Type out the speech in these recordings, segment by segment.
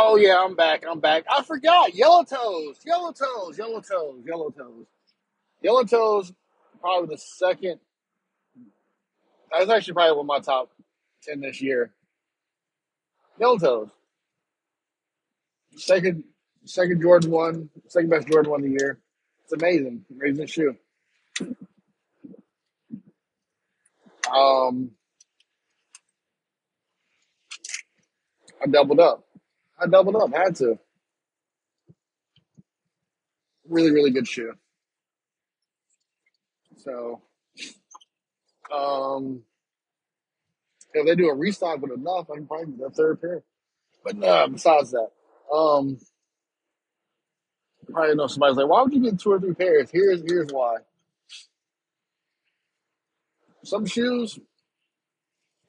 Oh yeah, I'm back. I'm back. I forgot. Yellow toes. Yellow toes. Yellow toes. Yellow toes. Yellow toes. Probably the second. That's actually probably one of my top ten this year. Yellow toes. Second. Second Jordan one. Second best Jordan one of the year. It's amazing. Amazing shoe. Um, I doubled up. I doubled up. Had to. Really, really good shoe. So, um, if they do a restock with enough, I can probably get a third pair. But no, besides that, um, probably know somebody's like, why would you get two or three pairs? Here's here's why. Some shoes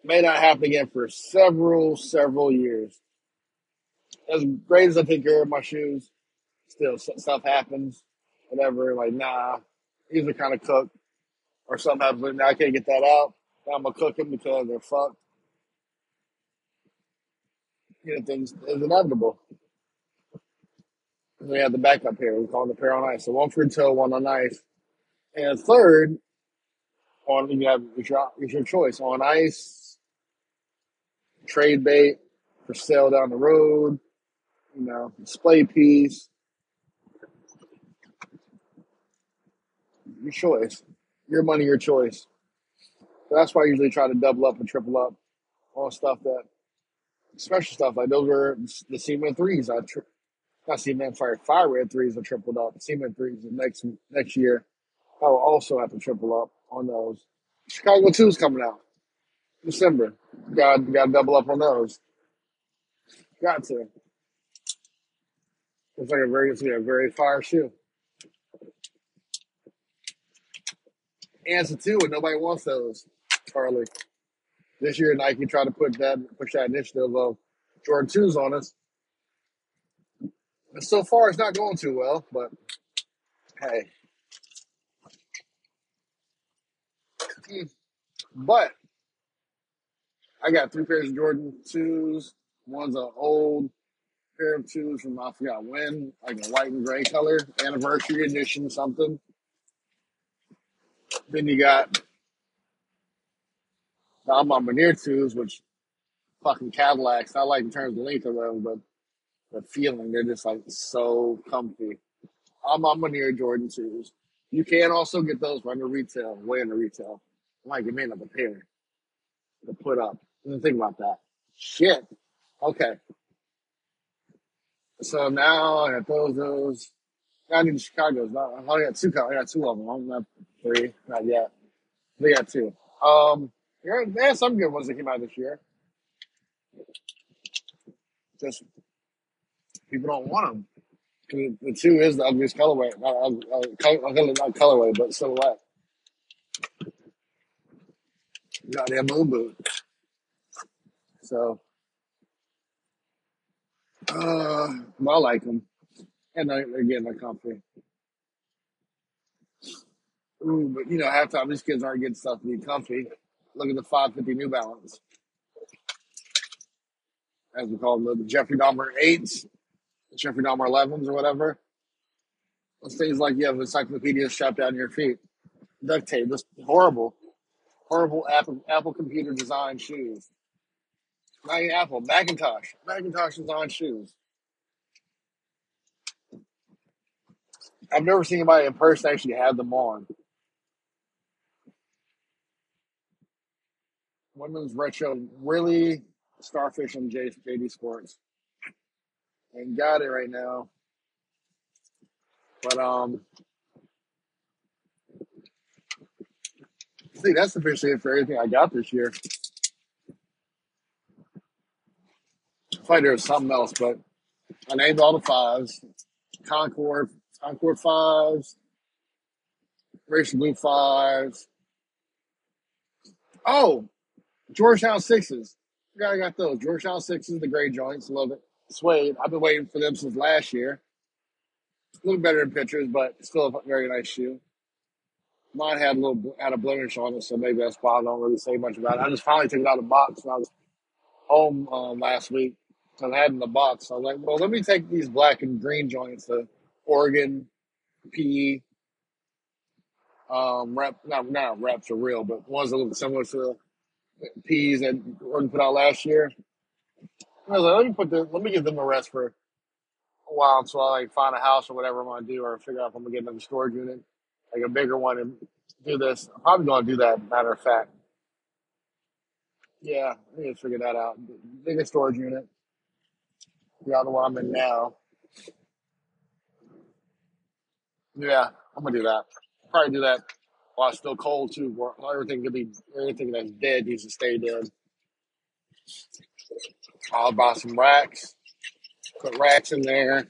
may not happen again for several, several years. As great as I take care of my shoes, still stuff happens. Whatever, like nah, he's are kind of cook or something happens. Nah, I can't get that out. Now I'm gonna cook them because they're fucked. You know, things is inevitable. We have the backup here. We call them the pair on ice. So one for toe, one on ice, and third on you have it's your, it's your choice on ice, trade bait for sale down the road. You know, display piece, your choice, your money, your choice. So that's why I usually try to double up and triple up on stuff that special stuff like those were the cement threes. I tri- not cement fire fire red threes. I tripled up. Cement threes the next next year. I will also have to triple up on those. Chicago two is coming out December. Got got to double up on those. Got to. It's like a very it's like a very fire shoe. And it's a two, and nobody wants those. Charlie. This year Nike tried to put that push that initiative of Jordan twos on us. And so far it's not going too well, but hey. Mm. But I got three pairs of Jordan twos. One's an old pair of shoes from I forgot when, like a white and gray color, anniversary edition, something. Then you got the A Ma Maniére twos, which fucking Cadillacs. I like in terms of length of them, but the feeling, they're just like so comfy. A Ma Maniére Jordan twos. You can also get those under retail, way under retail. I might get me another pair to put up. Think about that. Shit. Okay. So now I got those, those. I need Chicago's. Not, I only got two. I got two of them. I'm not three. Not yet. They got two. Um, there, there's some good ones that came out this year. Just people don't want them. The, two is the ugliest colorway. Not, uh, color, not colorway, but silhouette. Goddamn moon boot. So, uh, I like them. And they- again, they're comfy. Ooh, but you know, half time these kids aren't getting stuff to be comfy. Look at the 550 New Balance, as we call them, the Jeffrey Dahmer 8s, Jeffrey Dahmer 11s or whatever. Those things like you have encyclopedias strapped down your feet. Duct tape, this horrible, horrible Apple, Apple computer design shoes. Not Apple, Macintosh, Macintosh is on shoes. I've never seen anybody in person actually have them on. Women's retro, really starfish on J, JD Sports. And got it right now, but um, see, that's officially it for everything I got this year. I thought there was something else, but I named all the fives: Concord, Concord fives, Racer Blue fives. Oh, Georgetown sixes. Yeah, I got those. Georgetown sixes, the gray joints, love it. Suede. I've been waiting for them since last year. A little better in pictures, but still a very nice shoe. Mine had a little had a blemish on it, so maybe that's why I don't really say much about it. I just finally took it out of the box when I was home um, last week. I had in the box. I was like, well, let me take these black and green joints, the Oregon PE um, rep, not not reps are real, but ones that look similar to the PEs that Oregon put out last year. I was like, let me put the, let me give them a rest for a while until I like find a house or whatever I'm gonna do, or figure out if I'm gonna get another storage unit, like a bigger one, and do this. I'm probably gonna do that. Matter of fact, yeah, I need to figure that out. Bigger storage unit the one I'm in now. Yeah, I'm gonna do that. Probably do that while it's still cold too. Where everything could be everything that's dead needs to stay dead. I'll buy some racks, put racks in there.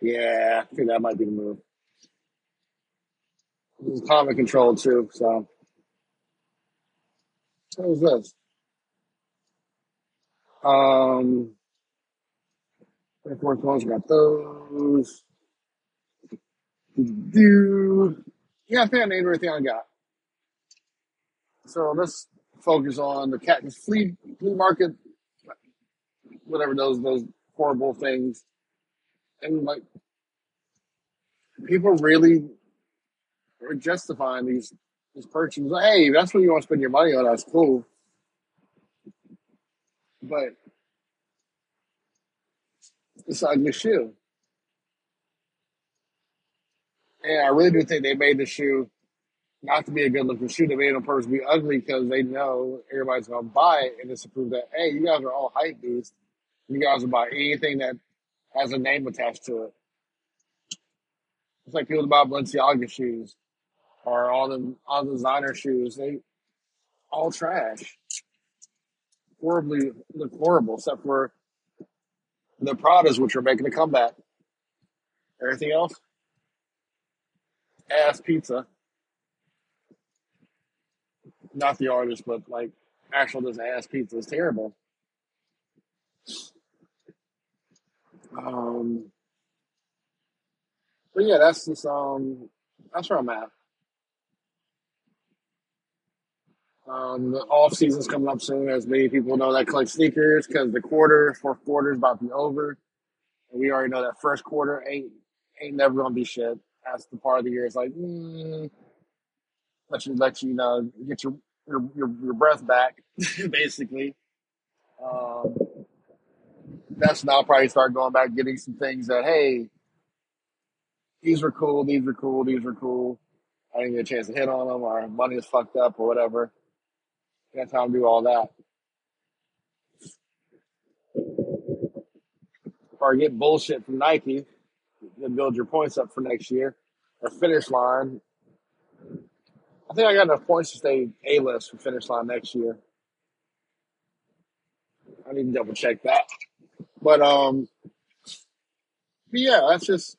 Yeah, I think that might be the move. This is climate control too. So what was this? Um, Air Force Ones got those. Do yeah, I think I named everything I got. So let's focus on the cat flea flea market, whatever those those horrible things, and like people really are justifying these these purchases. Hey, that's what you want to spend your money on. That's cool, but it's ugly shoe, and I really do think they made the shoe not to be a good looking shoe. They made it on purpose to be ugly because they know everybody's gonna buy it, and it's to prove that hey, you guys are all hype beasts. You guys will buy anything that has a name attached to it. It's like people that buy Balenciaga shoes or all the all the designer shoes. They all trash, horribly look horrible, except for the Pradas, which are making a comeback. Everything else, ass pizza. Not the artist, but like actual just ass pizza is terrible. Um, but yeah, that's just um, that's where I'm at. Um, the off season's coming up soon, as many people know that collect sneakers because the quarter, fourth quarter is about to be over, and we already know that first quarter ain't ain't never gonna be shit. That's the part of the year. It's like mm, let you let you know get your your your, your breath back, basically. Um, that's when I'll probably start going back getting some things that hey, these were cool, these were cool, these were cool. I didn't get a chance to hit on them, or money is fucked up, or whatever. Got how I do all that, or get bullshit from Nike to build your points up for next year, or finish line. I think I got enough points to stay A list for finish line next year. I need to double check that. But um, but yeah, that's just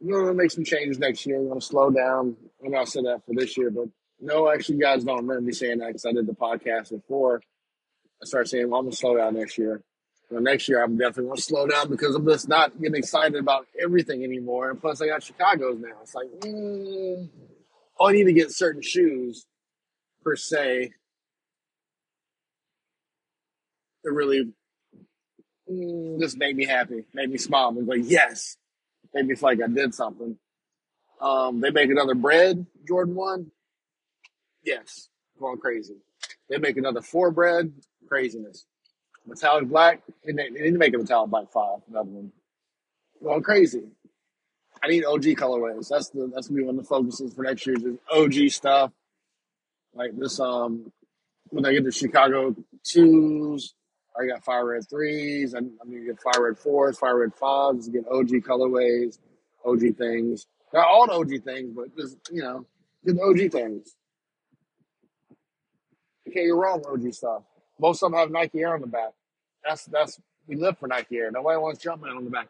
we're gonna make some changes next year. We're gonna slow down. I'm not saying that for this year, but no, actually, guys don't remember me saying that because I did the podcast before. I started saying, well, I'm gonna slow down next year. Well, next year, I'm definitely gonna slow down because I'm just not getting excited about everything anymore. And plus, I got Chicago's now. It's like, mm, oh, I need to get certain shoes per se to really mm, just make me happy, made me smile, and be like, yes, make me feel like I did something. Um, they make another Bred, Jordan one. Yes, going crazy. They make another four Bred, craziness. Metallic black, and they, they to make a metallic black five, another one. Going crazy. I need OG colorways. That's the that's gonna be one of the focuses for next year. Just OG stuff like this. Um, when I get the Chicago twos, I got fire red threes. I'm, I'm gonna get fire red fours, fire red fives. Get OG colorways, OG things. Not all the OG things, but just you know, get the OG things. You can't go wrong OG stuff. Most of them have Nike Air on the back. That's that's we live for Nike Air. Nobody wants Jumpman on the back.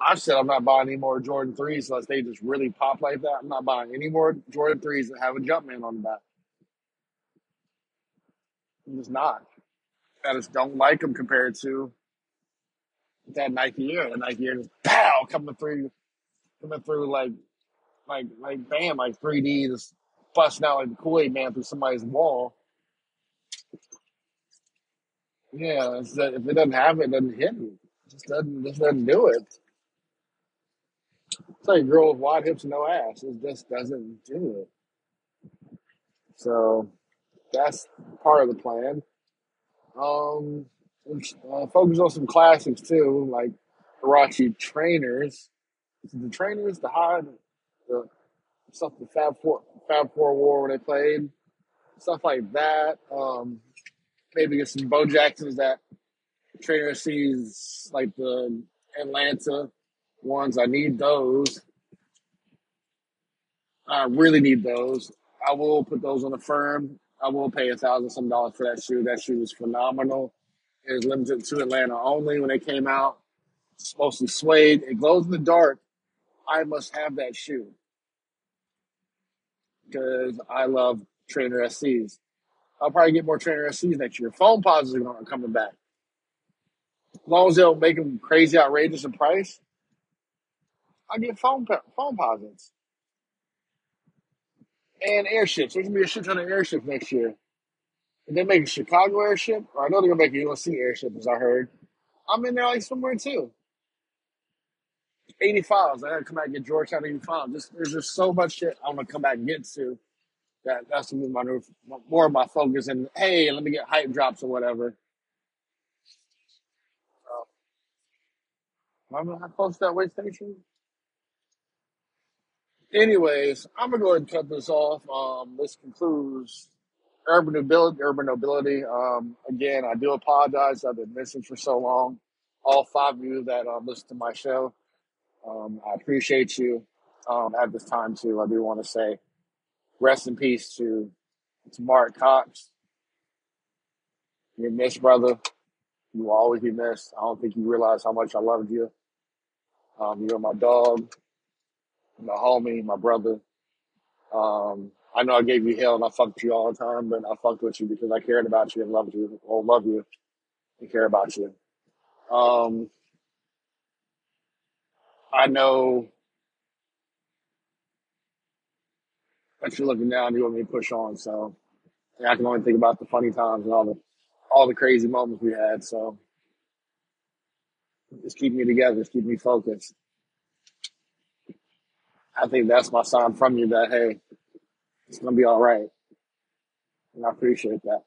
I've said I'm not buying any more Jordan threes unless they just really pop like that. I'm not buying any more Jordan threes that have a Jumpman on the back. I'm just not. I just don't like them compared to that Nike Air. The Nike Air just pow coming through, coming through like like like bam, like 3D just busting out like the Kool Aid Man through somebody's wall. Yeah, if it doesn't have it, it doesn't hit me. It just doesn't just doesn't do it. It's like a girl with wide hips and no ass. It just doesn't do it. So that's part of the plan. Um, uh, focus on some classics too, like Huarache trainers. The trainers, the high, the stuff the Fab Four, Fab Four wore when they played, stuff like that. Um, maybe get some Bo Jacksons that trainer SCs, like the Atlanta ones. I need those. I really need those. I will put those on the firm. I will pay a thousand some dollars for that shoe. That shoe was phenomenal. It was limited to Atlanta only when it came out. It's mostly suede. It glows in the dark. I must have that shoe because I love trainer SCs. I'll probably get more trainer SCs next year. Foamposites are coming back. As long as they don't make them crazy outrageous in price, I get foam po- Foamposites and airships. There's gonna be a shit ton of airships next year. And they make a Chicago airship, or I know they're gonna make a UNC airship, as I heard. I'm in there like somewhere too. 85s. I gotta come back and get Georgetown 85. Just there's just so much shit I want to come back and get to. That that's my more of my focus. And hey, let me get hype drops or whatever. Uh, am I close to that way station? Anyways, I'm gonna go ahead and cut this off. Um, this concludes urban nobility. Urban nobility. Um, again, I do apologize. I've been missing for so long. All five of you that um, listen to my show, um, I appreciate you. Um, at this time too, I do want to say rest in peace to to Mark Cox. You're missed, brother. You will always be missed. I don't think you realize how much I loved you. Um, you're my dog, my homie, my brother. Um, I know I gave you hell and I fucked you all the time, but I fucked with you because I cared about you and loved you, or love you and care about you. Um, I know that you're looking down. You want me to push on, so yeah, I can only think about the funny times and all the all the crazy moments we had. So just keep me together, just keep me focused. I think that's my sign from you that hey, it's gonna be all right, and I appreciate that.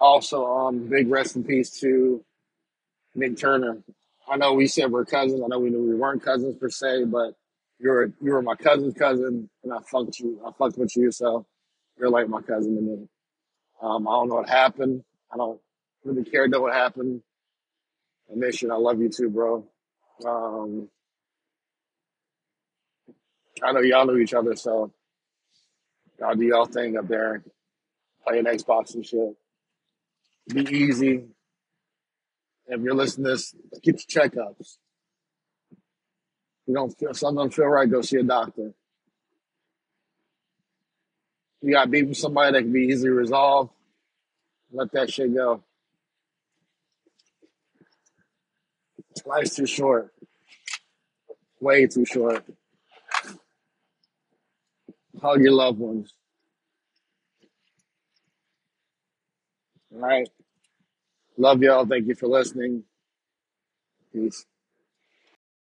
Also, um, big rest in peace to Nick Turner. I know we said we're cousins. I know we knew we weren't cousins per se, but you're you were my cousin's cousin, and I fucked you. I fucked with you, so you're like my cousin to me. Um, I don't know what happened. I don't really care to what happened. And I love you too, bro. Um, I know y'all know each other, so y'all do y'all thing up there, playing Xbox and shit. Be easy. If you're listening to this, get your checkups. If you don't feel something don't feel right, go see a doctor. You got beef with somebody that can be easily resolved. Let that shit go. Life's too short, way too short. Hug your loved ones. All right. Love y'all. Thank you for listening. Peace.